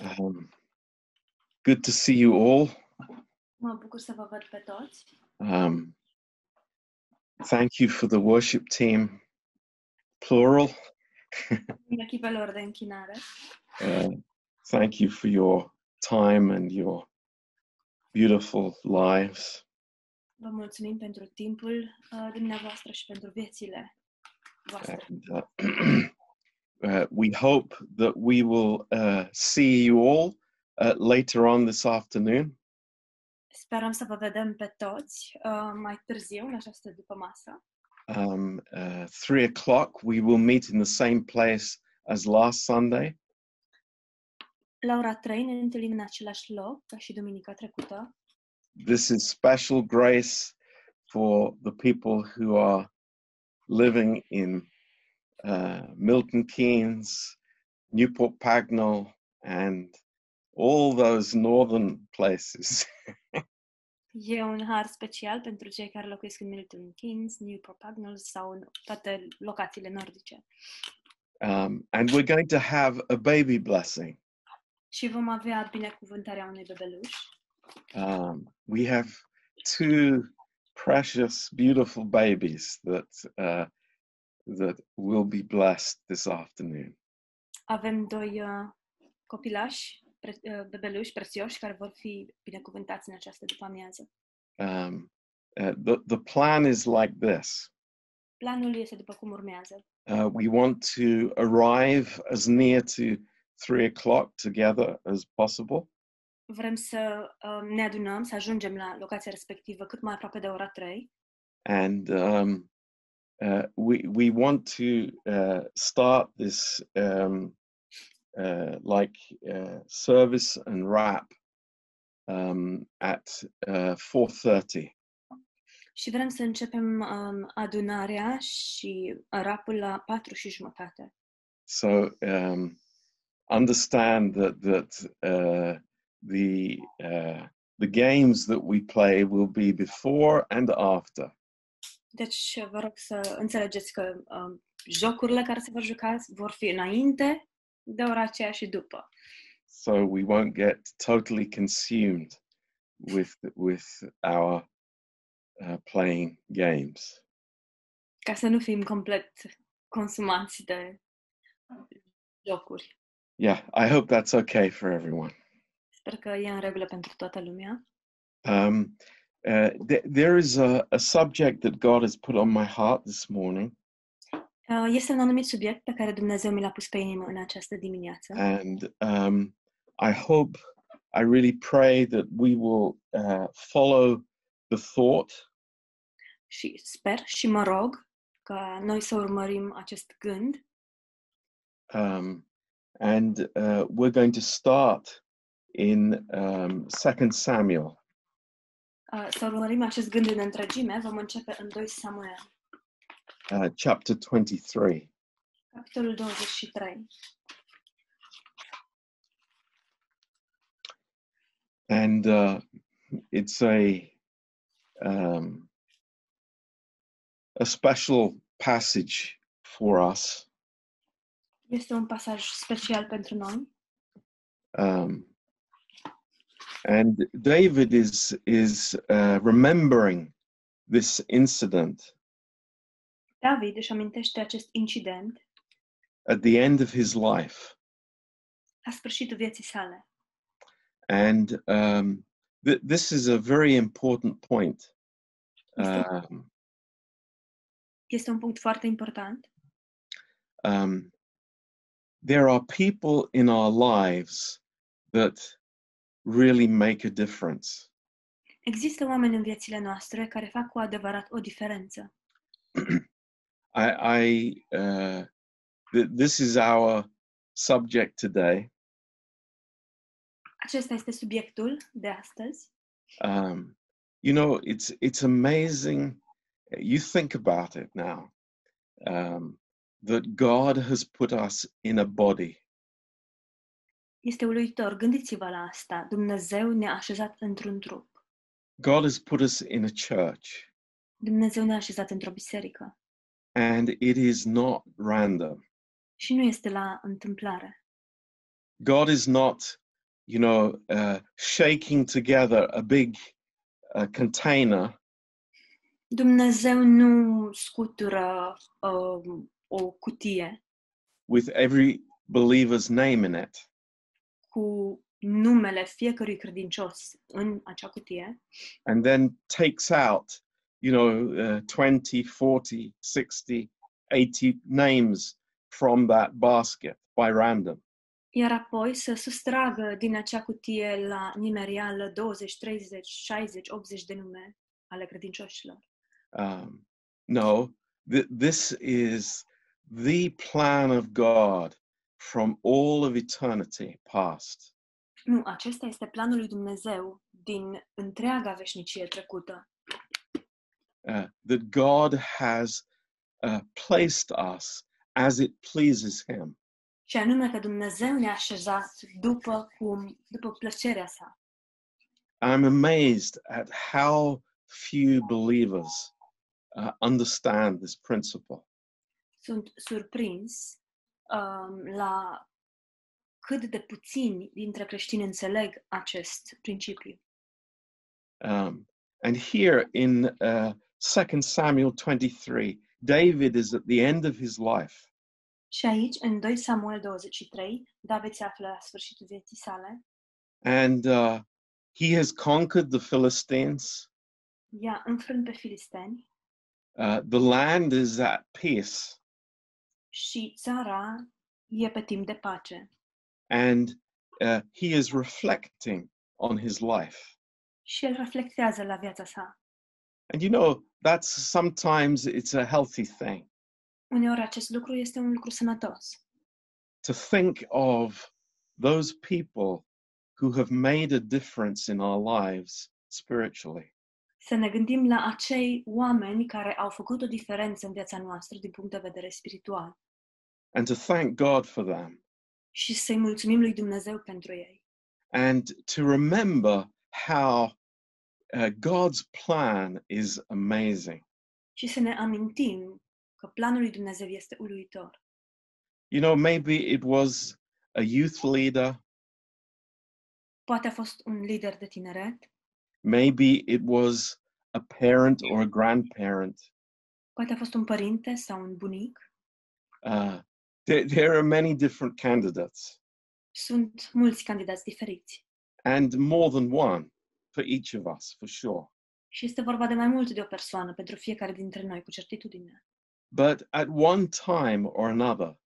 Um, good to see you all. Mă bucur să vă văd pe toți. Um, thank you for the worship team, plural. Echipelor de închinare. Uh, thank you for your time and your beautiful lives. Vă mulțumim pentru timpul uh, dumneavoastră și pentru viețile voastre. And, uh, uh, we hope that we will uh, see you all uh, later on this afternoon. Sperăm să vă vedem pe toți uh, mai târziu, în această după masă. Um, uh, three o'clock, we will meet in the same place as last Sunday. La ora 3 ne întâlnim în același loc ca și duminica trecută. This is special grace for the people who are living in uh, Milton Keynes, Newport Pagnell, and all those northern places. E un har special pentru cei care locuiesc în Milton Keynes, Newport Pagnell sau în toate locațiile nordice. Um, and we're going to have a baby blessing. Și vom avea binecuvântarea unui bebeluș. Um, we have two precious, beautiful babies that uh, that will be blessed this afternoon. Avem doi uh, copilași, pre, uh, bebeluși prețioși care vor fi binecuvântați în această după-amiază. Um, uh, the the plan is like this: Planul este după cum urmează. uh, we want to arrive as near to three o'clock together as possible. Vrem să uh, ne adunăm, să ajungem la locația respectivă cât mai aproape de ora 3 and um, uh, we we want to uh, start this um, uh, like uh, service and wrap um, at uh, four thirty. și vrem să începem um, adunarea și rapul la 4 și jumătate. So um, understand that that uh, the uh, the games that we play will be before and after. Deci vă rog să înțelegeți că um, jocurile care se vor juca vor fi înainte de ora aceea și după. so we won't get totally consumed with with our uh, playing games. Ca să nu fim complet consumați de jocuri. Yeah, I hope that's okay for everyone. Sper că e în regulă pentru toată lumea. Um, uh, th- there is a, a subject that God has put on my heart this morning, Uh, Este un anumit subiect pe care Dumnezeu mi l-a pus pe inimă în această dimineață. And um, I hope, I really pray that we will uh, follow the thought. Și sper și mă rog ca noi să urmărim acest gând. Um, and uh, we're going to start in um, 2 Samuel. Să urmărim acest gând în întregime. Vom începe în 2 Samuel, uh, chapter 23. capitolul 23. And uh, it's a, um, a special passage for us. Este un pasaj special pentru noi. Um, and David is, is uh, remembering this incident David își amintește acest incident at the end of his life. la sfârșitul vieții sale. And um, th- this is a very important point. Um, este un punct foarte important. um, there are people in our lives that really make a difference. Există oameni în viețile noastre care fac cu adevărat o diferență. I, I uh, th- this is our subject today. Acesta este subiectul de astăzi. Um, you know, it's it's amazing. You think about it now. Um, that God has put us in a body. Este uluitor, gândiți-vă la asta. Dumnezeu ne-a așezat într-un trup. God has put us in a church, Dumnezeu ne-a așezat într-o biserică. and it is not random. Și nu este la întâmplare. God is not you know, uh, shaking together a big uh, container Dumnezeu nu scutură um, o cutie with every believer's name in it. Cu numele fiecărui credincios în acea cutie and then takes out, you know, uh, 20, 40, 60, 80 names from that basket by random. iar apoi să sustragă din acea cutie la nimerială 20, 30, 60, 80 de nume ale credincioșilor. Um, no, th- this is the plan of God from all of eternity past. Nu, acesta este planul lui Dumnezeu din întreaga veșnicie trecută. uh, that God has uh, placed us as it pleases Him. Și anume că Dumnezeu ne-a așezat după cum, după plăcerea sa. I'm amazed at how few believers uh, understand this principle. Sunt surprins la cât de puțini dintre creștini înțeleg acest principiu. Um, and here in uh, 2 Samuel 23, David is at the end of his life. Și aici, în 2 Samuel 23, David se află la sfârșitul vieții sale, And uh, he has conquered the Philistines. i-a înfrânt pe filisteni Uh, the land is at peace. Și țara e pe timp de pace. And uh, he is reflecting on his life. Și el reflectează la viața sa. And you know, that's sometimes it's a healthy thing Uneori acest lucru este un lucru sănătos. to think of those people who have made a difference in our lives spiritually. Să ne gândim la acei oameni care au făcut o diferență în viața noastră din punct de vedere spiritual and to thank God for them și să-i mulțumim lui Dumnezeu pentru ei. and to remember how uh, God's plan is amazing. Și să ne amintim că planul lui Dumnezeu este uluitor. You know, maybe it was a youth leader, Poate a fost un lider de tineret, maybe it was a parent or a grandparent. poate a fost un părinte sau un bunic. Uh, there, there are many different candidates Sunt mulți candidați diferiți and more than one for each of us, for sure. și este vorba de mai mult de o persoană pentru fiecare dintre noi, cu certitudine. But at one time or another,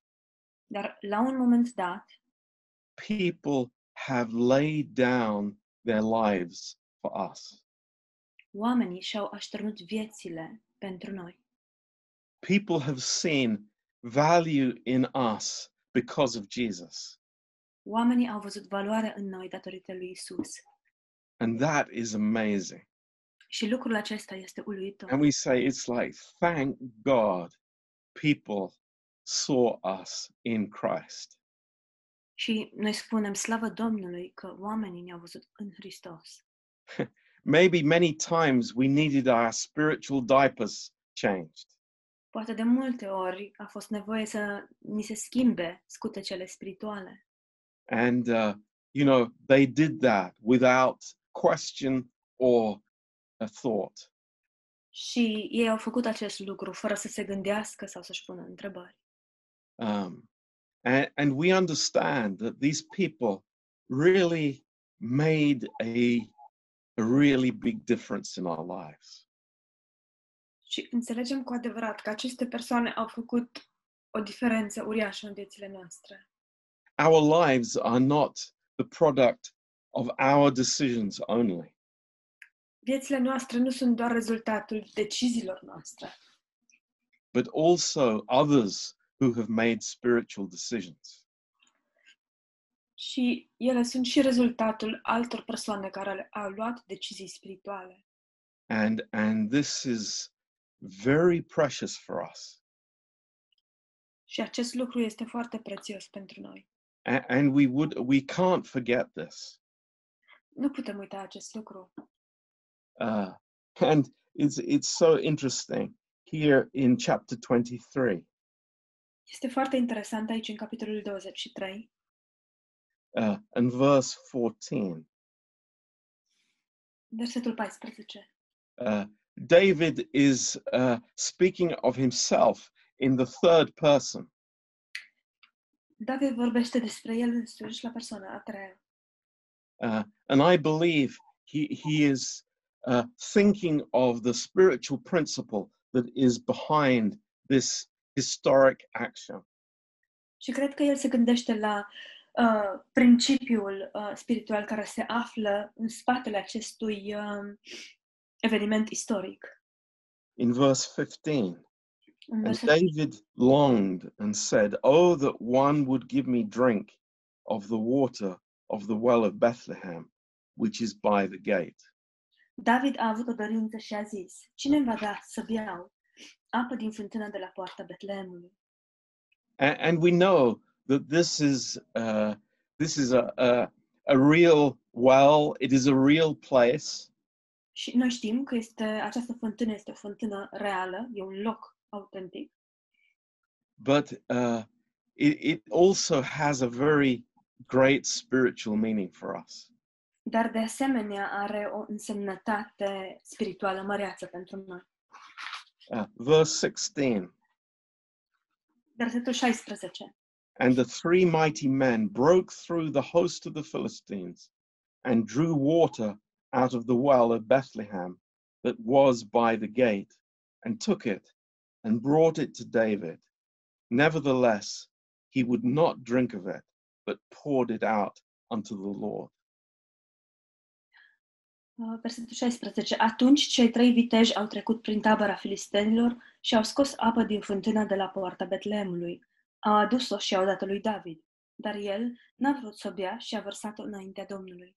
Dar la un moment dat, people have laid down their lives for us. oamenii și-au așternut viețile pentru noi. People have seen value in us because of Jesus. Oamenii au văzut valoarea în noi datorită lui Isus. And that is amazing. Și lucrul acesta este uluitor. And we say, it's like, thank God people saw us in Christ. Și noi spunem slavă Domnului că oamenii ne-au văzut în Hristos. Maybe many times we needed our spiritual diapers changed. Poate de multe ori a fost nevoie să ni se schimbe scutecele spirituale. And, uh, you know, they did that without question or a thought. Și ei au făcut acest lucru fără să se gândească sau să-și pună întrebări. Um, and, and we understand that these people really made a, a really big difference in our lives. Și înțelegem cu adevărat că aceste persoane au făcut o diferență uriașă în viețile noastre. Our lives are not the product of our decisions only. Viețile noastre nu sunt doar rezultatul deciziilor noastre, but also others who have made spiritual decisions. Și ele sunt și rezultatul altor persoane care au luat decizii spirituale. And, and this is very precious for us. Și acest lucru este foarte prețios pentru noi. A- And we, would, we can't forget this. Nu putem uita acest lucru. Uh, and it's, it's so interesting here in chapter 23. Este foarte interesant aici în capitolul 23. Uh, and verse 14. Versetul 14. Uh, David is uh, speaking of himself in the third person. David vorbește despre el însuși la persoana a treia. Uh, and I believe he, he is uh, thinking of the spiritual principle that is behind this historic action. Și cred că el se gândește la uh, principiul uh, spiritual care se află în spatele acestui um, eveniment istoric. In verse 15, and David longed and said, Oh, that one would give me drink of the water of the well of Bethlehem, which is by the gate. David a avut o dorință și a zis, cine va da să beau apă din fântâna de la poarta Betleemului? And, and we know that this is uh, this is a, a a real well. It is a real place. Și noi știm că este, această fântână este o fântână reală, e un loc autentic, but uh, it, it also has a very great spiritual meaning for us. dar de asemenea are o însemnătate spirituală măreață pentru noi. Uh, verse 16 Versetul 16. And the three mighty men broke through the host of the Philistines and drew water out of the well of Bethlehem that was by the gate and took it and brought it to David. Nevertheless, he would not drink of it, but poured it out unto the Lord. Versetul 16. Atunci cei trei viteji au trecut prin tabăra filistenilor și au scos apă din fântâna de la poarta Betleemului. Au adus-o și au dat-o lui David. Dar el n-a vrut să o bea și a vărsat-o înaintea Domnului.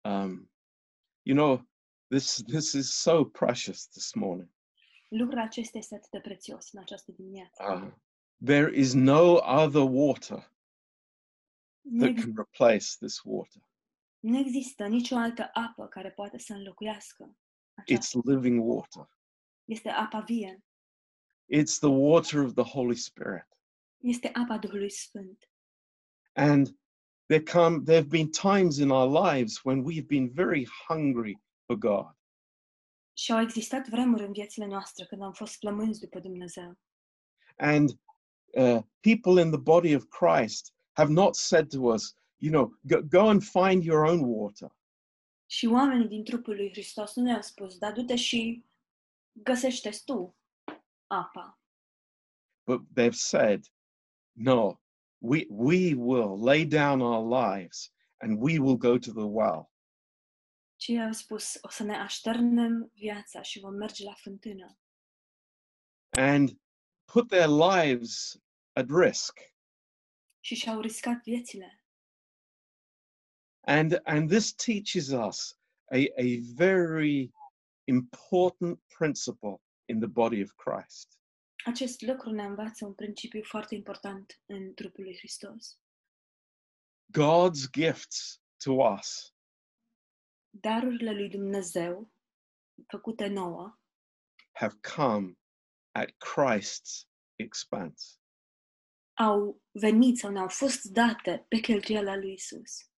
Um, you know, this this is so precious this morning. Lucrul acesta este atât de prețios în această dimineață. Uh, there is no other water Nu, that ex- can replace this water. nu există nicio altă apă care poate să înlocuiască It's aceasta. living water. Este apa vie. It's the water of the Holy Spirit. Este apa Duhului Sfânt. And there come there have been times in our lives when we've been very hungry for God. Și au existat vremuri în viețile noastre când am fost flămânzi după Dumnezeu. And uh, people in the body of Christ have not said to us, you know, go, go and find your own water. Și oamenii din trupul lui Hristos nu ne-au spus, dar du-te și găsește tu apa. But they've said, no, we we will lay down our lives and we will go to the well. Au spus, o să ne așternem viața și vom merge la fântână. and put their lives at risk. Și și-au riscat viețile. And, and this teaches us a, a very important principle in the body of Christ. Acest lucru ne învață un principiu foarte important în trupul lui Hristos. God's gifts to us Darurile lui Dumnezeu, făcute nouă, have come at Christ's expense. au venit sau ne-au fost date pe cheltuiala lui Isus.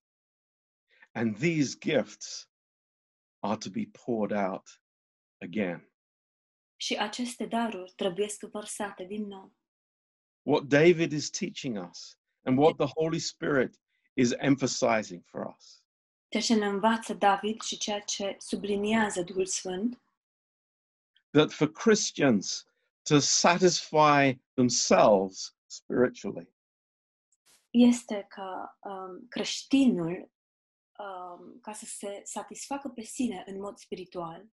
And these gifts are to be poured out again. Și aceste daruri trebuie să vărsate din nou. What David is teaching us and what the Holy Spirit is emphasizing for us. Ceea ce ne învață David și ceea ce subliniază Duhul Sfânt, that for Christians to satisfy themselves spiritually. Este că um, creștinul, um, ca să se satisfacă pe sine în mod spiritual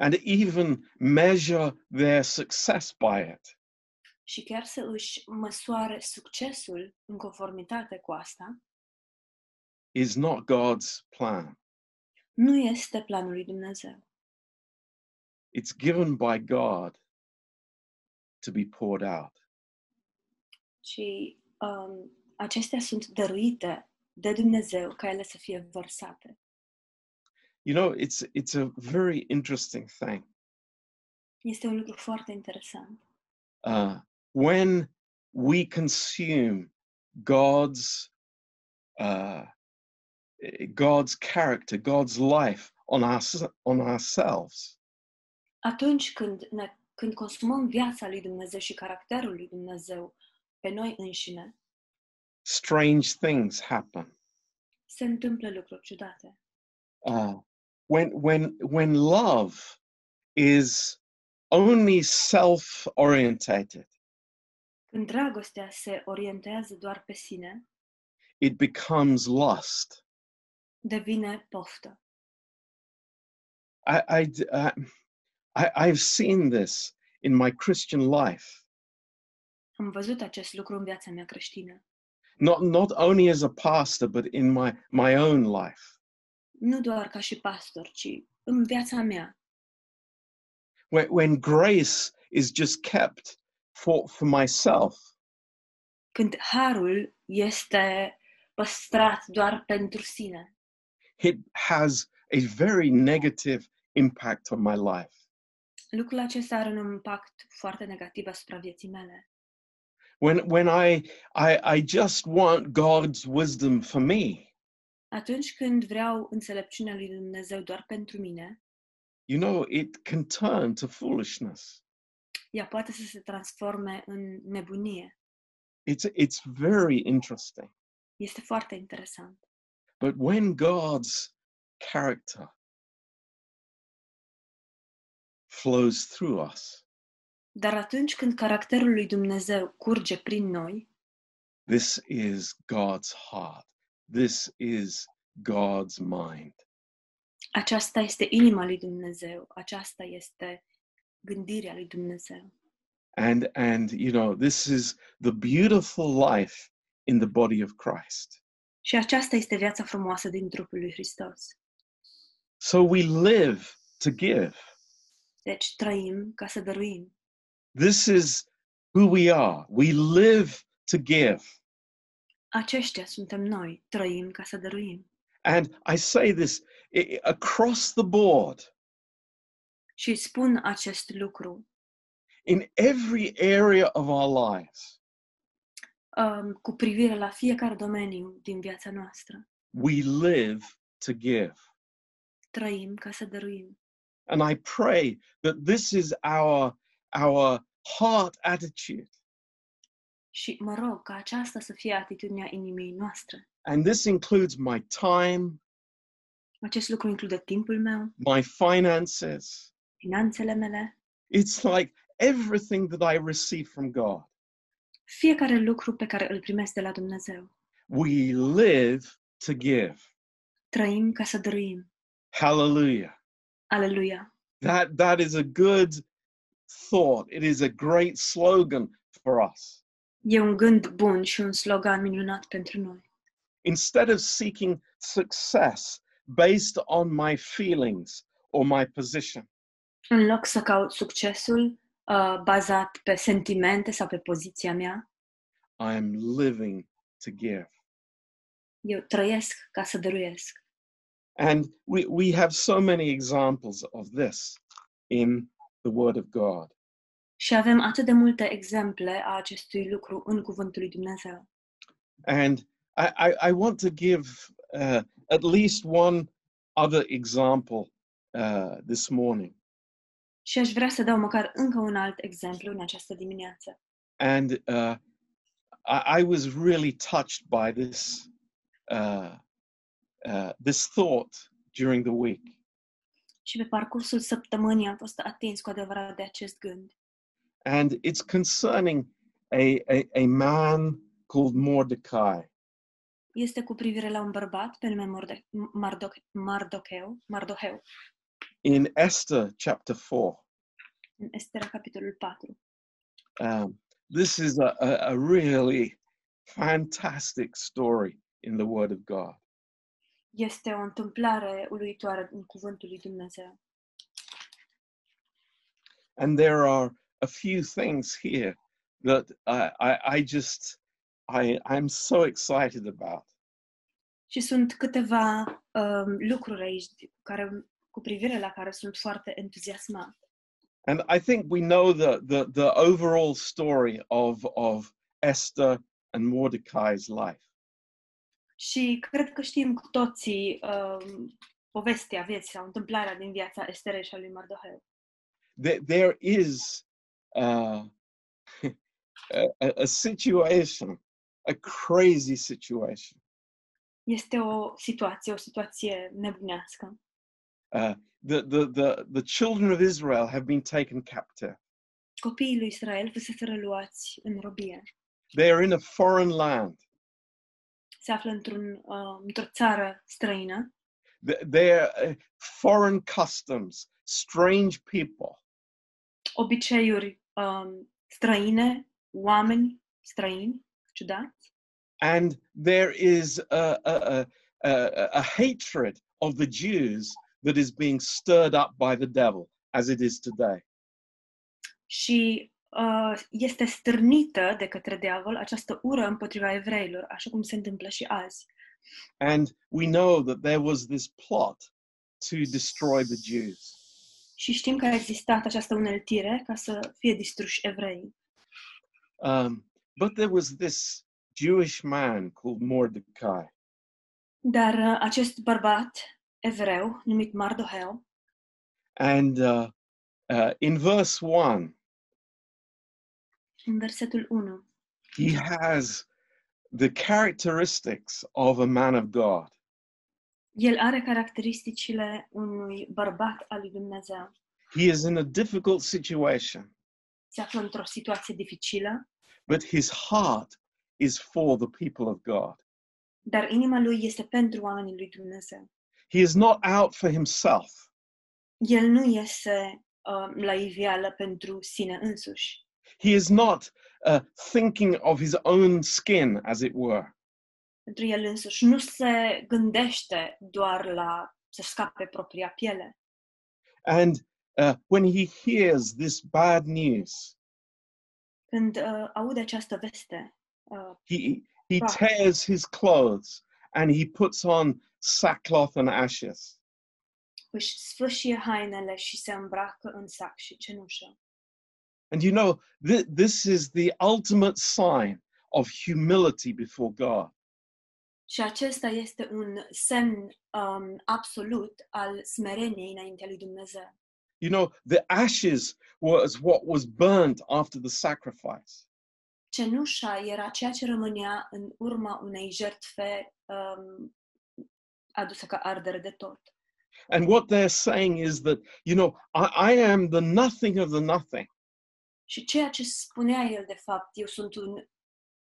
and even measure their success by it și chiar să își măsoare succesul în conformitate cu asta, is not God's plan. nu este planul lui Dumnezeu. It's given by God to be poured out. Și um, acestea sunt dăruite de Dumnezeu ca ele să fie vărsate. You know, it's it's a very interesting thing. Este un lucru foarte interesant. Uh, when we consume God's uh, God's character, God's life on, us, on ourselves. Atunci când, ne, când consumăm viața lui Dumnezeu și caracterul lui Dumnezeu pe noi înșine, Strange things happen. se întâmplă lucruri ciudate. Uh, when, when, when love is only self orientated, Când dragostea se orientează doar pe sine, it becomes lust. devine poftă. I, I, uh, I, I've seen this in my Christian life, Am văzut acest lucru în viața mea creștină. not, not only as a pastor, but in my, my own life. Nu doar ca și pastor, ci în viața mea. When, when grace is just kept for, for myself, Când harul este păstrat doar pentru sine, it has a very negative impact on my life. lucrul acesta are un impact foarte negativ asupra vieții mele. When, when I, I, I just want God's wisdom for me, Atunci când vreau înțelepciunea lui Dumnezeu doar pentru mine, you know, it can turn to foolishness. ea poate să se transforme în nebunie. It's, it's very interesting. Este foarte interesant. But when God's character flows through us, Dar atunci când caracterul lui Dumnezeu curge prin noi, this is God's heart. This is God's mind. aceasta este inima lui Dumnezeu, aceasta este gândirea lui Dumnezeu. And, and, you know, this is the beautiful life in the body of Christ. Și aceasta este viața frumoasă din trupul lui Hristos. So we live to give. Deci trăim ca să dăruim. This is who we are. We live to give. Aceștia suntem noi, trăim ca să dăruim. And I say this i- across the board Și spun acest lucru in every area of our lives. um, cu privire la fiecare domeniu din viața noastră. We live to give. Trăim ca să dăruim. And I pray that this is our, our heart attitude. Și mă rog ca aceasta să fie atitudinea inimii noastre. And this includes my time, Acest lucru include timpul meu, my finances. finanțele mele, It's like everything that I receive from God. fiecare lucru pe care îl primesc de la Dumnezeu. We live to give. Trăim ca să dăruim. Hallelujah. Aleluia! That, that is a good thought. It is a great slogan for us. E un gând bun și un slogan minunat pentru noi. Instead of seeking success based on my feelings or my position, În loc să caut succesul uh, bazat pe sentimente sau pe poziția mea, I am living to give. eu trăiesc ca să dăruiesc. And we, we have so many examples of this in the Word of God. Și avem atât de multe exemple a acestui lucru în Cuvântul lui Dumnezeu. And I, I, I want to give uh, at least one other example uh, this morning. Și aș vrea să dau măcar încă un alt exemplu în această dimineață. And uh, I, I was really touched by this, uh, uh, this thought during the week. Și pe parcursul săptămânii am fost atins cu adevărat de acest gând. And it's concerning a, a, a man called Mordecai. Este cu privire la un bărbat pe nume Morde- Mardoc- Mardocheu, Mardoheu, In Esther chapter 4, în Estera, capitolul 4. um, this is a, a, a really fantastic story in the Word of God. Este o întâmplare uluitoare în Cuvântul lui Dumnezeu. And there are a few things here that I, I, I just, I, I'm so excited about. Și sunt câteva um, lucruri aici care, cu privire la care sunt foarte entuziasmat. And I think we know the, the, the overall story of, of Esther and Mordecai's life. Și cred că știm cu toții um, povestea vieții sau întâmplarea din viața Esterei și a lui Mardoheu. There, there is uh, a, a- a situation, a crazy situation. Este o situație, o situație nebunească. Uh, the, the, the, the children of Israel have been taken captive. Copiii lui Israel fuseseră luați în robie. They are in a foreign land. Se află într-un, uh, într-o țară străină. Th- They're uh, foreign customs, strange people. obiceiuri um, străine, oameni străini, ciudați. And there is a, a, a, a, hatred of the Jews that is being stirred up by the devil, as it is today. Și uh, este stârnită de către diavol această ură împotriva evreilor, așa cum se întâmplă și azi. And we know that there was this plot to destroy the Jews. Și știm că a existat această uneltire ca să fie distruși evreii. Um, but there was this Jewish man called Mordecai. Dar uh, acest bărbat evreu, numit Mardoheu, And uh, uh, in verse 1, în versetul 1, he has the characteristics of a man of God. El are caracteristicile unui bărbat al lui Dumnezeu. He is in a difficult situation, Se află într-o situație dificilă, but his heart is for the people of God. dar inima lui este pentru oamenii lui Dumnezeu. He is not out for himself. El nu uh, la iveală pentru sine însuși. He is not uh, thinking of his own skin, as it were. Pentru el însuși nu se gândește doar la să scape propria piele. And uh, when he hears this bad news, Când uh, aude această veste, uh, he, he tears his clothes and he puts on sackcloth and ashes. își sfâșie hainele și se îmbracă în sac și cenușă. And you know, th- this is the ultimate sign of humility before God. Și acesta este un semn um, absolut al smereniei înaintea lui Dumnezeu. You know, the ashes was what was burnt after the sacrifice. Cenușa era ceea ce rămânea în urma unei jertfe um, adusă ca ardere de tot. And what they're saying is that, you know, I, I am the nothing of the nothing. Și ceea ce spunea el, de fapt, eu sunt un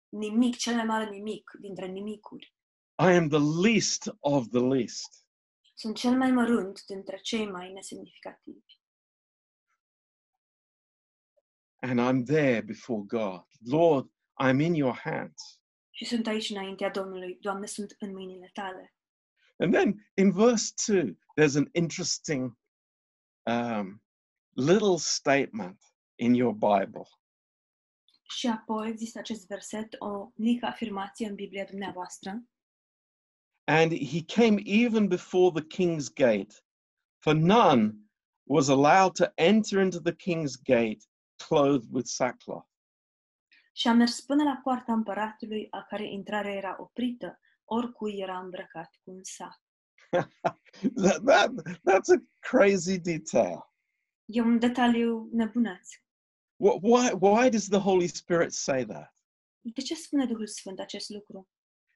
nimic, cel mai mare nimic dintre nimicuri. I am the least of the least. Sunt cel mai mărunt dintre cei mai nesemnificativi. And I'm there before God. Lord, I'm in your hands. Și sunt aici înaintea Domnului. Doamne, sunt în mâinile tale. And then in verse 2, there's an interesting um, little statement in your Bible. Și apoi există acest verset, o mică afirmație în Biblia dumneavoastră. And he came even before the king's gate, for none was allowed to enter into the king's gate clothed with sackcloth. Și a mers până la poarta împăratului, a care intrarea era oprită, oricui era îmbrăcat cu un sac. that, that, that's a crazy detail. E un detaliu nebuneț. Wh- Why, why does the Holy Spirit say that? De ce spune Duhul Sfânt acest lucru?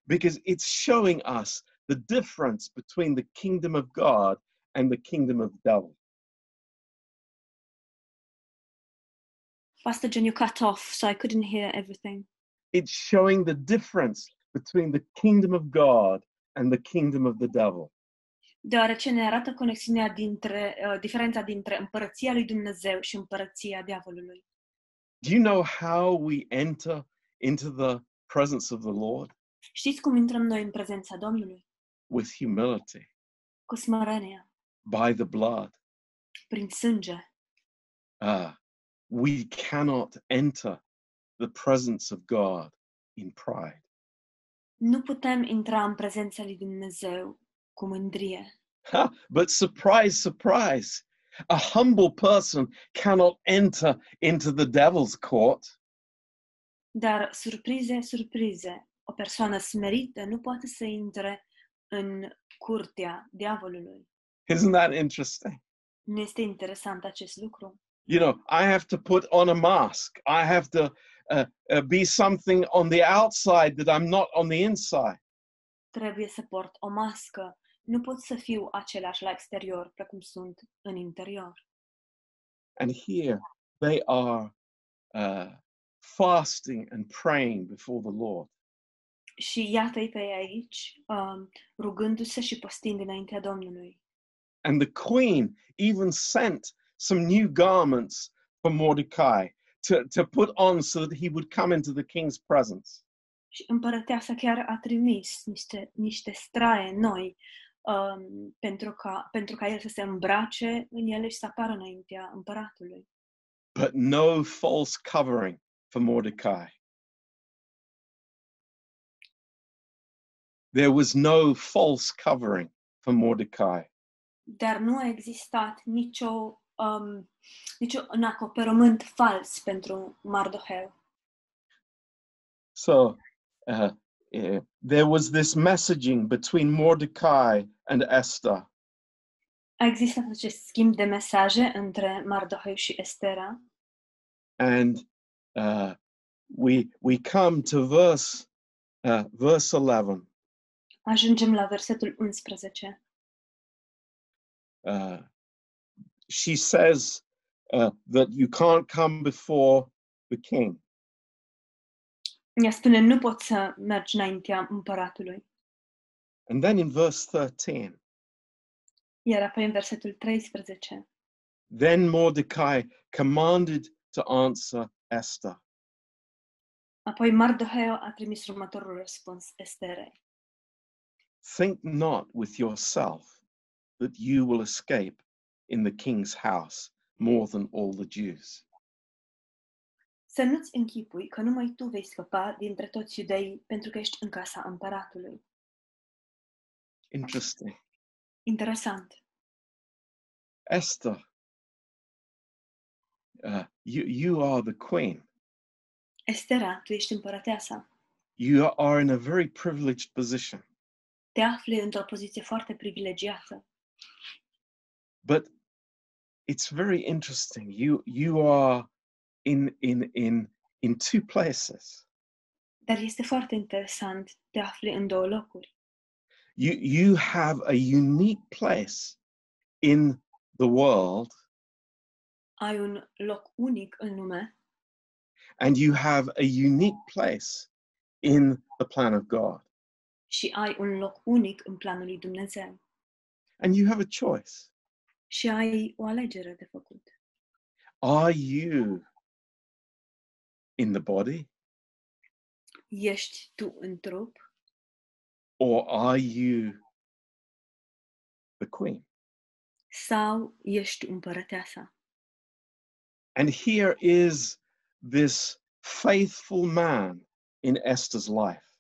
Because it's showing us the difference between the kingdom of God and the kingdom of the devil. Pastor John, you cut off, so I couldn't hear everything. It's showing the difference between the kingdom of God and the kingdom of the devil. Deoarece ne arată conexiunea dintre, uh, diferența dintre împărăția lui Dumnezeu și împărăția diavolului. Do you know how we enter into the presence of the Lord? Știți cum intrăm noi în prezența Domnului? With humility, Cu by the blood. prin sânge. Uh, we cannot enter the presence of God in pride. Nu putem intra în prezența lui Dumnezeu cu mândrie. Ha, but surprise, surprise, a humble person cannot enter into the devil's court. Dar, surprize, surprize, o persoană smerită nu poate să intre în curtea diavolului. Isn't that interesting? Nu este interesant acest lucru? You know, I have to put on a mask. I have to uh, uh, be something on the outside that I'm not on the inside. Trebuie să port o mască. Nu pot să fiu același la exterior precum sunt în interior. And here they are uh, fasting and praying before the Lord. Și iată-i pe ei aici, um, rugându-se și postind înaintea Domnului. And the queen even sent some new garments for Mordecai to, to put on so that he would come into the king's presence. Și împărăteasa chiar a trimis niște, niște straie noi um, pentru, ca, pentru ca el să se îmbrace în ele și să apară înaintea împăratului. But no false covering for Mordecai. There was no false covering for Mordecai. Dar nu a existat nicio, um, nicio un acoperământ fals pentru Mardoheu. So uh, uh, there was this messaging between Mordecai and Esther. A existat acest schimb de mesaje între Mardoheu și Estera and uh, we we come to verse uh, verse 11 Ajungem la versetul 11. uh, she says uh, that you can't come before the king Ea spune, nu poți să mergi înaintea împăratului. and then in verse 13 Iar apoi în versetul 13. then mordecai commanded to answer esther Apoi Mardoheu a trimis următorul răspuns Esterei. Think not with yourself that you will escape in the king's house more than all the jews Să nu-ți închipui că numai tu vei scăpa dintre toți iudeii pentru că ești în casa împăratului. interesting Interesant. esther uh, you, you are the queen Estera, tu ești împărăteasa. you are in a very privileged position. Te afli într-o poziție foarte privilegiată. But it's very interesting. You you are in in in in two places. Dar este foarte interesant, te afli în două locuri. You you have a unique place in the world Ai un loc unic în lume and you have a unique place in the plan of God. Și ai un loc unic în planul lui Dumnezeu. And you have a choice. Și ai o alegere de făcut. Are you in the body Ești tu în trup or are you the queen? sau ești împărăteasa? And here is this faithful man in Esther's life.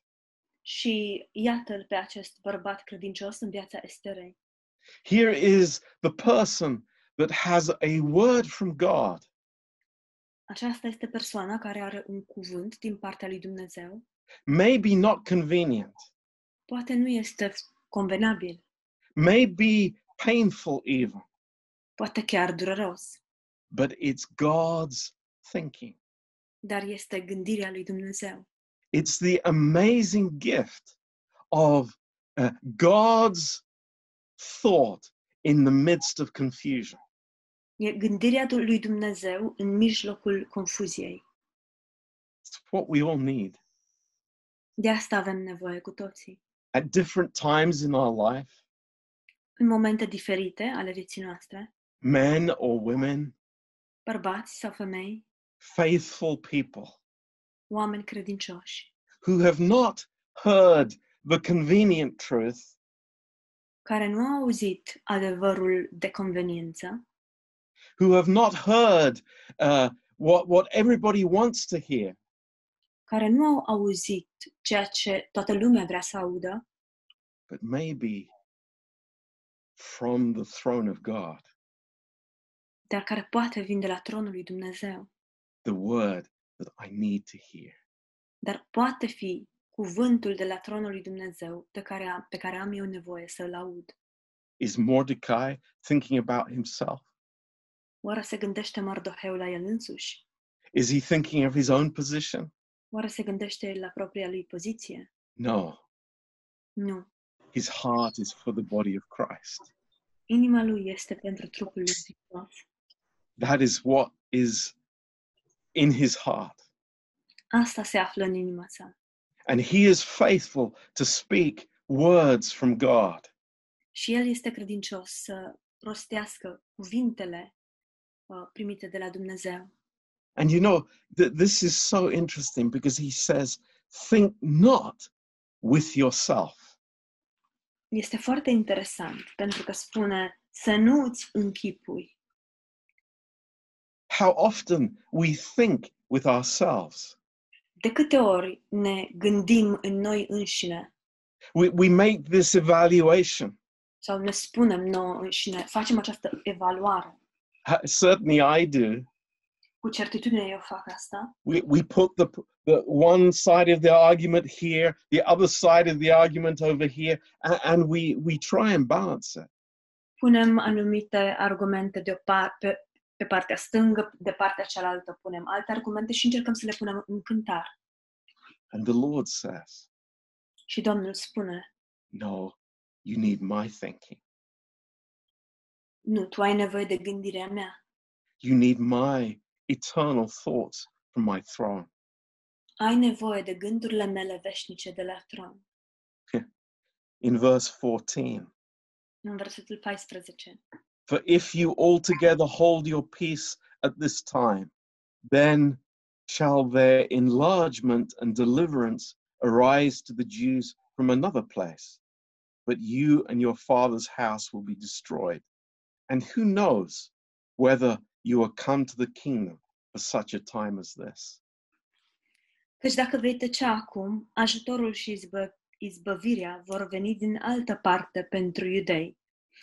Și iată-l pe acest bărbat credincios în viața Esterei. Here is the person that has a word from God, Aceasta este persoana care are un cuvânt din partea lui Dumnezeu. maybe not convenient, Poate nu este convenabil, maybe painful even, poate chiar dureros, but it's God's thinking. dar este gândirea lui Dumnezeu. It's the amazing gift of uh, God's thought in the midst of confusion. E gândirea lui Dumnezeu în mijlocul confuziei. It's what we all need. De asta avem nevoie cu toții. At different times in our life, În momente diferite ale vieții noastre, men or women, bărbați sau femei, faithful people oameni credincioși, who have not heard the convenient truth, care nu au auzit adevărul de conveniență, who have not heard uh, what, what everybody wants to hear, care nu au auzit ceea ce toată lumea vrea să audă, but maybe from the throne of God, dar care poate vin de la tronul lui Dumnezeu, the word that I need to hear. dar poate fi cuvântul de la tronul lui Dumnezeu de care am, pe care am eu nevoie să-l aud. Is Mordecai thinking about himself? Oare se gândește Mardoheu la el însuși? Is he thinking of his own position? Oare se gândește la propria lui poziție? No. Nu. His heart is for the body of Christ. Inima lui este pentru trupul lui Hristos. That is what is in his heart. Asta se află în inima sa. And he is faithful to speak words from God. Și el este credincios să rostească cuvintele uh, primite de la Dumnezeu. And you know, th- this is so interesting because he says, think not with yourself. Este foarte interesant pentru că spune să nu îți închipui. How often we think with ourselves. De câte ori ne gândim în noi înșine We, we make this evaluation. sau ne spunem nouă înșine, facem această evaluare. Certainly I do. Cu certitudine eu fac asta. We, we put the, the one side of the argument here, the other side of the argument over here, and, and we, we try and balance it. Punem anumite argumente de o par- pe, pe partea stângă, de partea cealaltă punem alte argumente și încercăm să le punem în cântar. And the Lord says, Și Domnul spune, No, you need my thinking. nu, tu ai nevoie de gândirea mea. You need my eternal thoughts from my throne. Ai nevoie de gândurile mele veșnice de la tron. In verse 14, În versetul 14. For if you altogether hold your peace at this time, then shall their enlargement and deliverance arise to the Jews from another place. But you and your father's house will be destroyed. And who knows whether you are come to the kingdom for such a time as this? Căci dacă vei tăcea acum, ajutorul și izbă, izbăvirea vor veni din altă parte pentru iudei.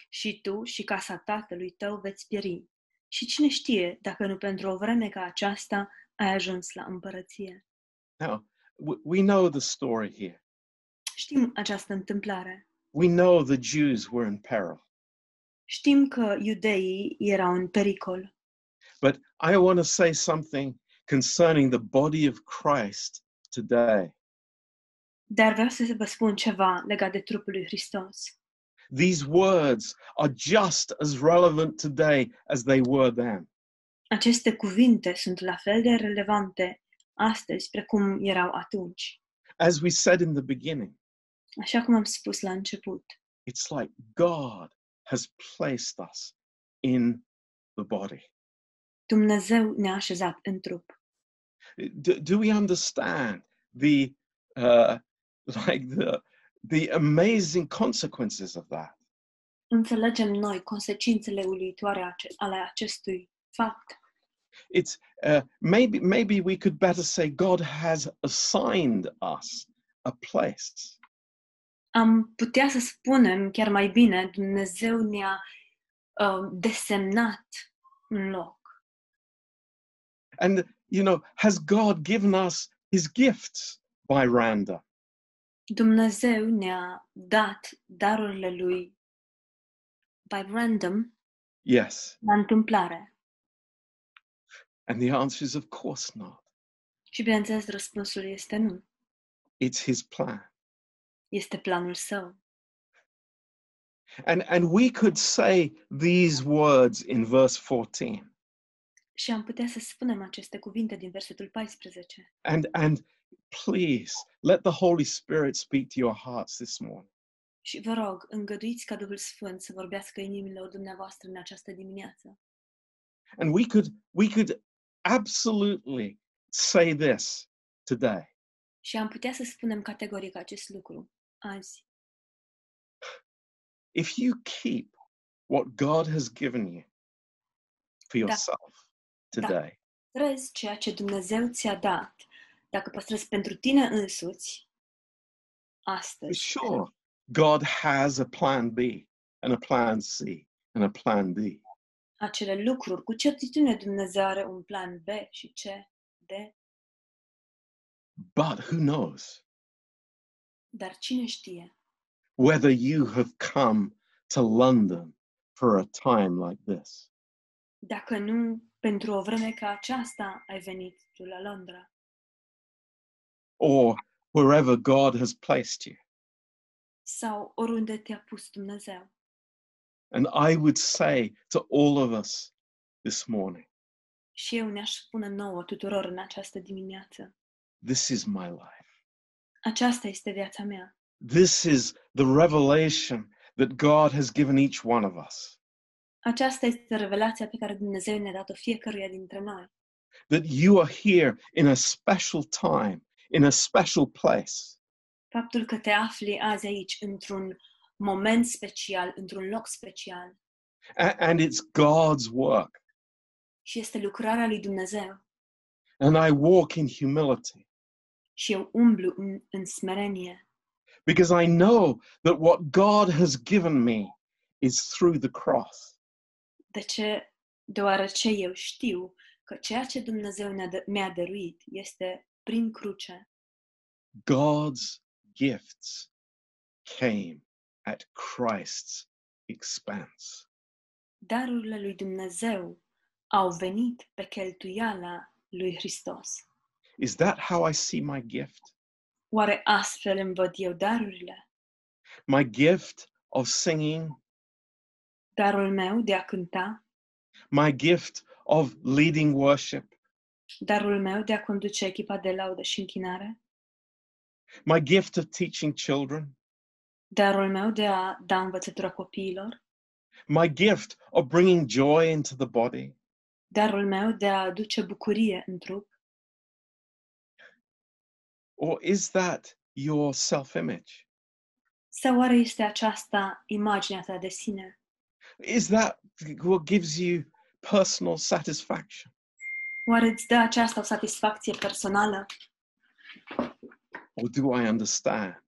Și tu și casa tatălui tău veți pieri. Și cine știe dacă nu pentru o vreme ca aceasta ai ajuns la împărăție. Now, w- we know the story here. Știm această întâmplare. We know the Jews were in peril. Știm că iudeii erau în pericol. But I want to say something concerning the body of Christ today. Dar vreau să vă spun ceva legat de trupul lui Hristos. These words are just as relevant today as they were then. Aceste cuvinte sunt la fel de relevante astăzi precum erau atunci. As we said in the beginning, Așa cum am spus la început, it's like God has placed us in the body. Dumnezeu ne-a așezat în trup. Do, do we understand the uh, like the the amazing consequences of that? Înțelegem noi consecințele uluitoare ale acestui fapt. It's uh, maybe maybe we could better say God has assigned us a place. Am putea să spunem chiar mai bine, Dumnezeu ne-a uh, desemnat un loc. And you know, has God given us his gifts by random? Dumnezeu ne-a dat darurile lui by random, Yes. la întâmplare. And the answer is of course not. Și bineînțeles, răspunsul este nu. It's his plan. Este planul său. And and we could say these words in verse 14. Și am putea să spunem aceste cuvinte din versetul 14. And and please let the Holy Spirit speak to your hearts this morning. Și vă rog, îngăduiți ca Duhul Sfânt să vorbească inimilor dumneavoastră în această dimineață. And we could we could absolutely say this today. Și am putea să spunem categoric acest lucru azi. If you keep what God has given you for yourself today, ceea ce Dumnezeu ți-a dat. Dacă păstrezi pentru tine însuți, astăzi, sure God has a plan B and a plan C and a plan D. acele lucruri, cu certitudine Dumnezeu are un plan B și C, D. But who knows? Dar cine știe whether you have come to London for a time like this? dacă nu pentru o vreme ca aceasta ai venit tu la Londra or wherever God has placed you. sau oriunde te-a pus Dumnezeu. And I would say to all of us this morning, Și eu ne-aș spune nouă tuturor în această dimineață, this is my life. aceasta este viața mea. This is the revelation that God has given each one of us. Aceasta este revelația pe care Dumnezeu ne-a dat-o fiecăruia dintre noi. That you are here in a special time, in a special place. Faptul că te afli azi aici, într-un moment special, într-un loc special, A- and it's God's work. și este lucrarea lui Dumnezeu. And I walk in humility Și eu umblu în, în smerenie, because I know that what God has given me is through the cross. De ce? Deoarece eu știu că ceea ce Dumnezeu ne-a dă- mi-a dăruit este prin cruce. God's gifts came at Christ's expense. Darurile lui Dumnezeu au venit pe cheltuiala lui Hristos. Is that how I see my gift? Oare astfel îmi văd eu darurile? My gift of singing, Darul meu de a cânta, my gift of leading worship, darul meu de a conduce echipa de laudă și închinare, my gift of teaching children, darul meu de a da învățătură copiilor, my gift of bringing joy into the body. darul meu de a aduce bucurie în trup, Or is that your self image? sau oare este aceasta imaginea ta de sine? Is that what gives you personal satisfaction? Oare îți dă aceasta o satisfacție personală? Or do I understand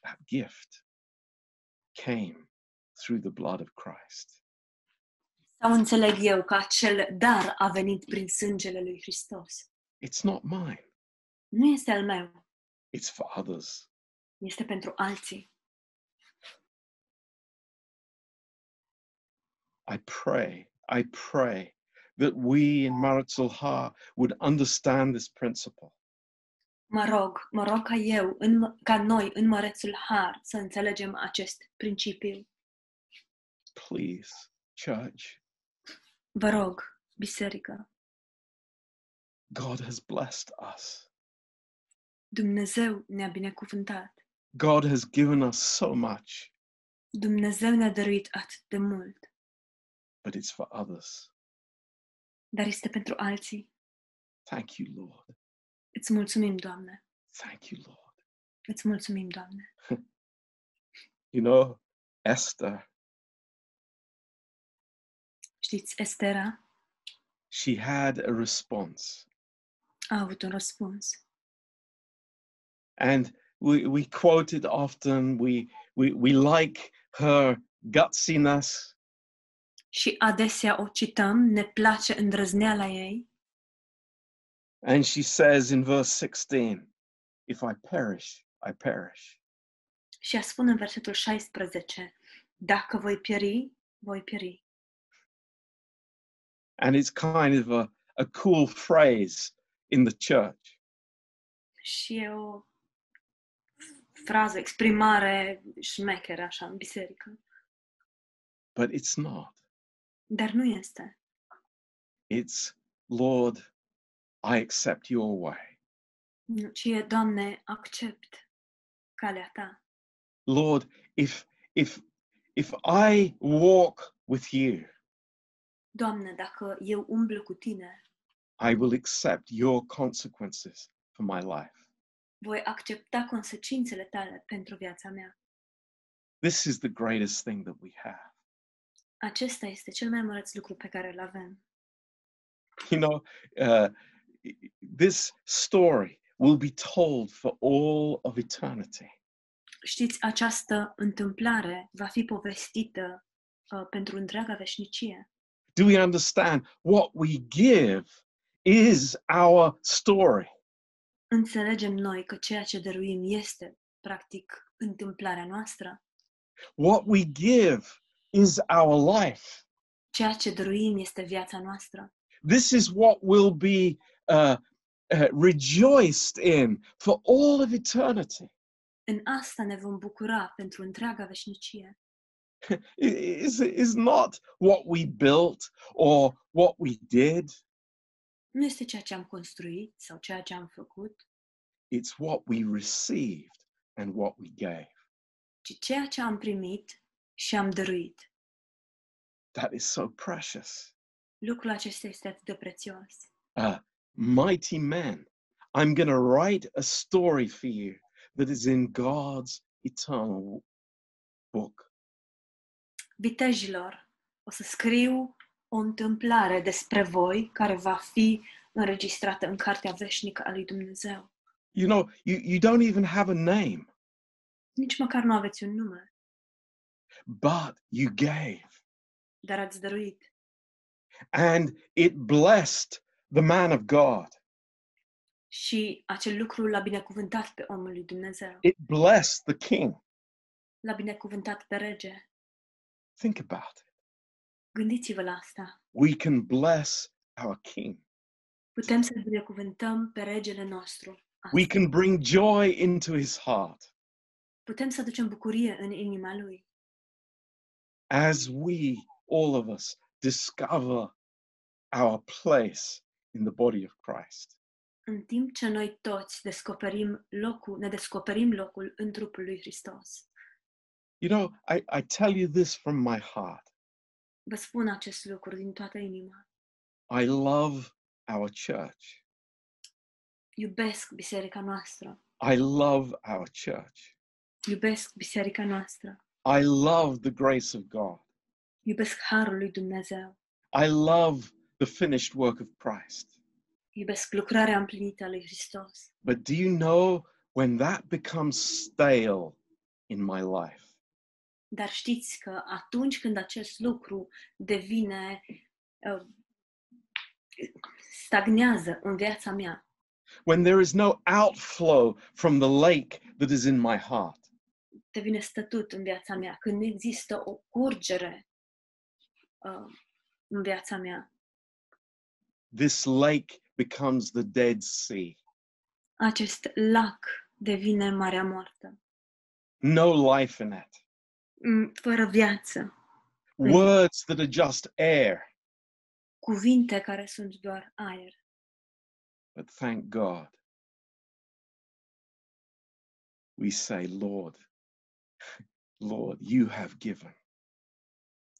that gift came through the blood of Christ? Sau înțeleg eu că acel dar a venit prin sângele lui Hristos? It's not mine, Nu este al meu, it's for others. este pentru alții. I pray, I pray that we in Mărețul Har would understand this principle Mă rog, mă rog ca eu, în, ca noi, în Mărețul Har, să înțelegem acest principiu. please, church. Vă rog, biserică, God has blessed us. Dumnezeu ne-a binecuvântat. God has given us so much, Dumnezeu ne-a dăruit atât de mult, but it's for others. dar este pentru alții. Thank you, Lord. Îți mulțumim, Doamne. Thank you, Lord. Îți mulțumim, Doamne. You know, Esther, Știți, Estera she had a response. a avut un răspuns. And we, we quote it often. We, we, we like her gutsiness. Și adesea o cităm, ne place îndrăzneala ei And she says in verse 16, If I perish, I perish. și a spune în versetul 16, dacă voi pieri, voi pieri. And it's kind of a, a cool phrase in the church. Și e o frază, exprimare șmecheră așa în biserică. But it's not. Dar nu este. It's, Lord, I accept your way. Ci e, Doamne, accept calea ta. Lord, if, if, if I walk with you, Doamne, dacă eu umblu cu tine, I will accept your consequences for my life. voi accepta consecințele tale pentru viața mea. This is the greatest thing that we have. Acesta este cel mai măreț lucru pe care îl avem. You know, uh, this story will be told for all of eternity. Știți, această întâmplare va fi povestită uh, pentru întreaga veșnicie. Do we understand what we give is our story? Înțelegem noi că ceea ce dăruim este practic, întâmplarea noastră. What we give is our life. Ceea ce este viața noastră. This is what will be uh, uh, rejoiced in for all of eternity. În asta ne vom bucura pentru întreaga veșnicie. Is, is not what we built or what we did. Nu este ceea ce am construit sau ceea ce am făcut, It's what we received and what we gave. ci ceea ce am primit și am dăruit. That is so precious. Lucrul acesta este atât de prețios. Uh, mighty man, I'm going to write a story for you that is in God's eternal book. Vitejilor, o să scriu o întâmplare despre voi care va fi înregistrată în cartea veșnică a lui Dumnezeu. You know, you, you don't even have a name, Nici măcar nu aveți un nume, but you gave. Dar ați dăruit. And it blessed the man of God. Și acel lucru l-a binecuvântat pe omul lui Dumnezeu. It blessed the king. L-a binecuvântat pe rege. Think about it. Gândiți-vă la asta. We can bless our king. Putem să binecuvântăm pe regele nostru. We can bring joy into his heart Putem să aducem bucurie în inima lui. as we, all of us, discover our place in the body of Christ. În timp ce noi toți descoperim locul, ne descoperim locul în trupul lui Hristos. You know, I, I tell you this from my heart. Vă spun acest lucru din toată inima. I love our church. Iubesc biserica noastră. I love our church. Iubesc biserica noastră. I love the grace of God. Iubesc lui Dumnezeu. I love the finished work of Christ. Iubesc lucrarea împlinită a lui Hristos. But do you know when that becomes stale in my life? Dar știți că atunci când acest lucru devine uh, stagnează în viața mea, When there is no outflow from the lake that is in my heart? devine stătut în viața mea, când nu există o curgere uh, în viața mea, This lake becomes the Dead Sea. acest lac devine Marea Moartă, No life in it. Mm, fără viață, Words that are just air. cuvinte care sunt doar aer. But thank God. We say, Lord, Lord, you have given.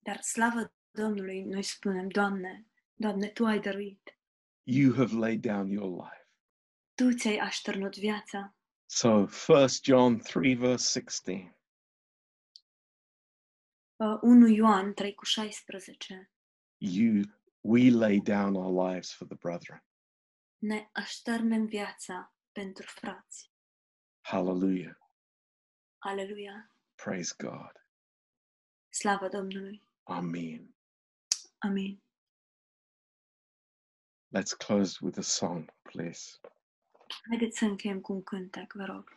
Dar slavă Domnului, noi spunem, Doamne, Doamne, Tu ai dăruit, You have laid down your life. Tu ți-ai așternut viața. So 1 John 3, verse 16. Uh, 1 Ioan 3 cu 16, You we lay down our lives for the brethren. ne așternem viața pentru frați. Hallelujah. Aleluia! Praise God. Slavă Domnului! Amen. Amin. Let's close with a song, please. Haideți să încheiem cu un cântec, vă rog.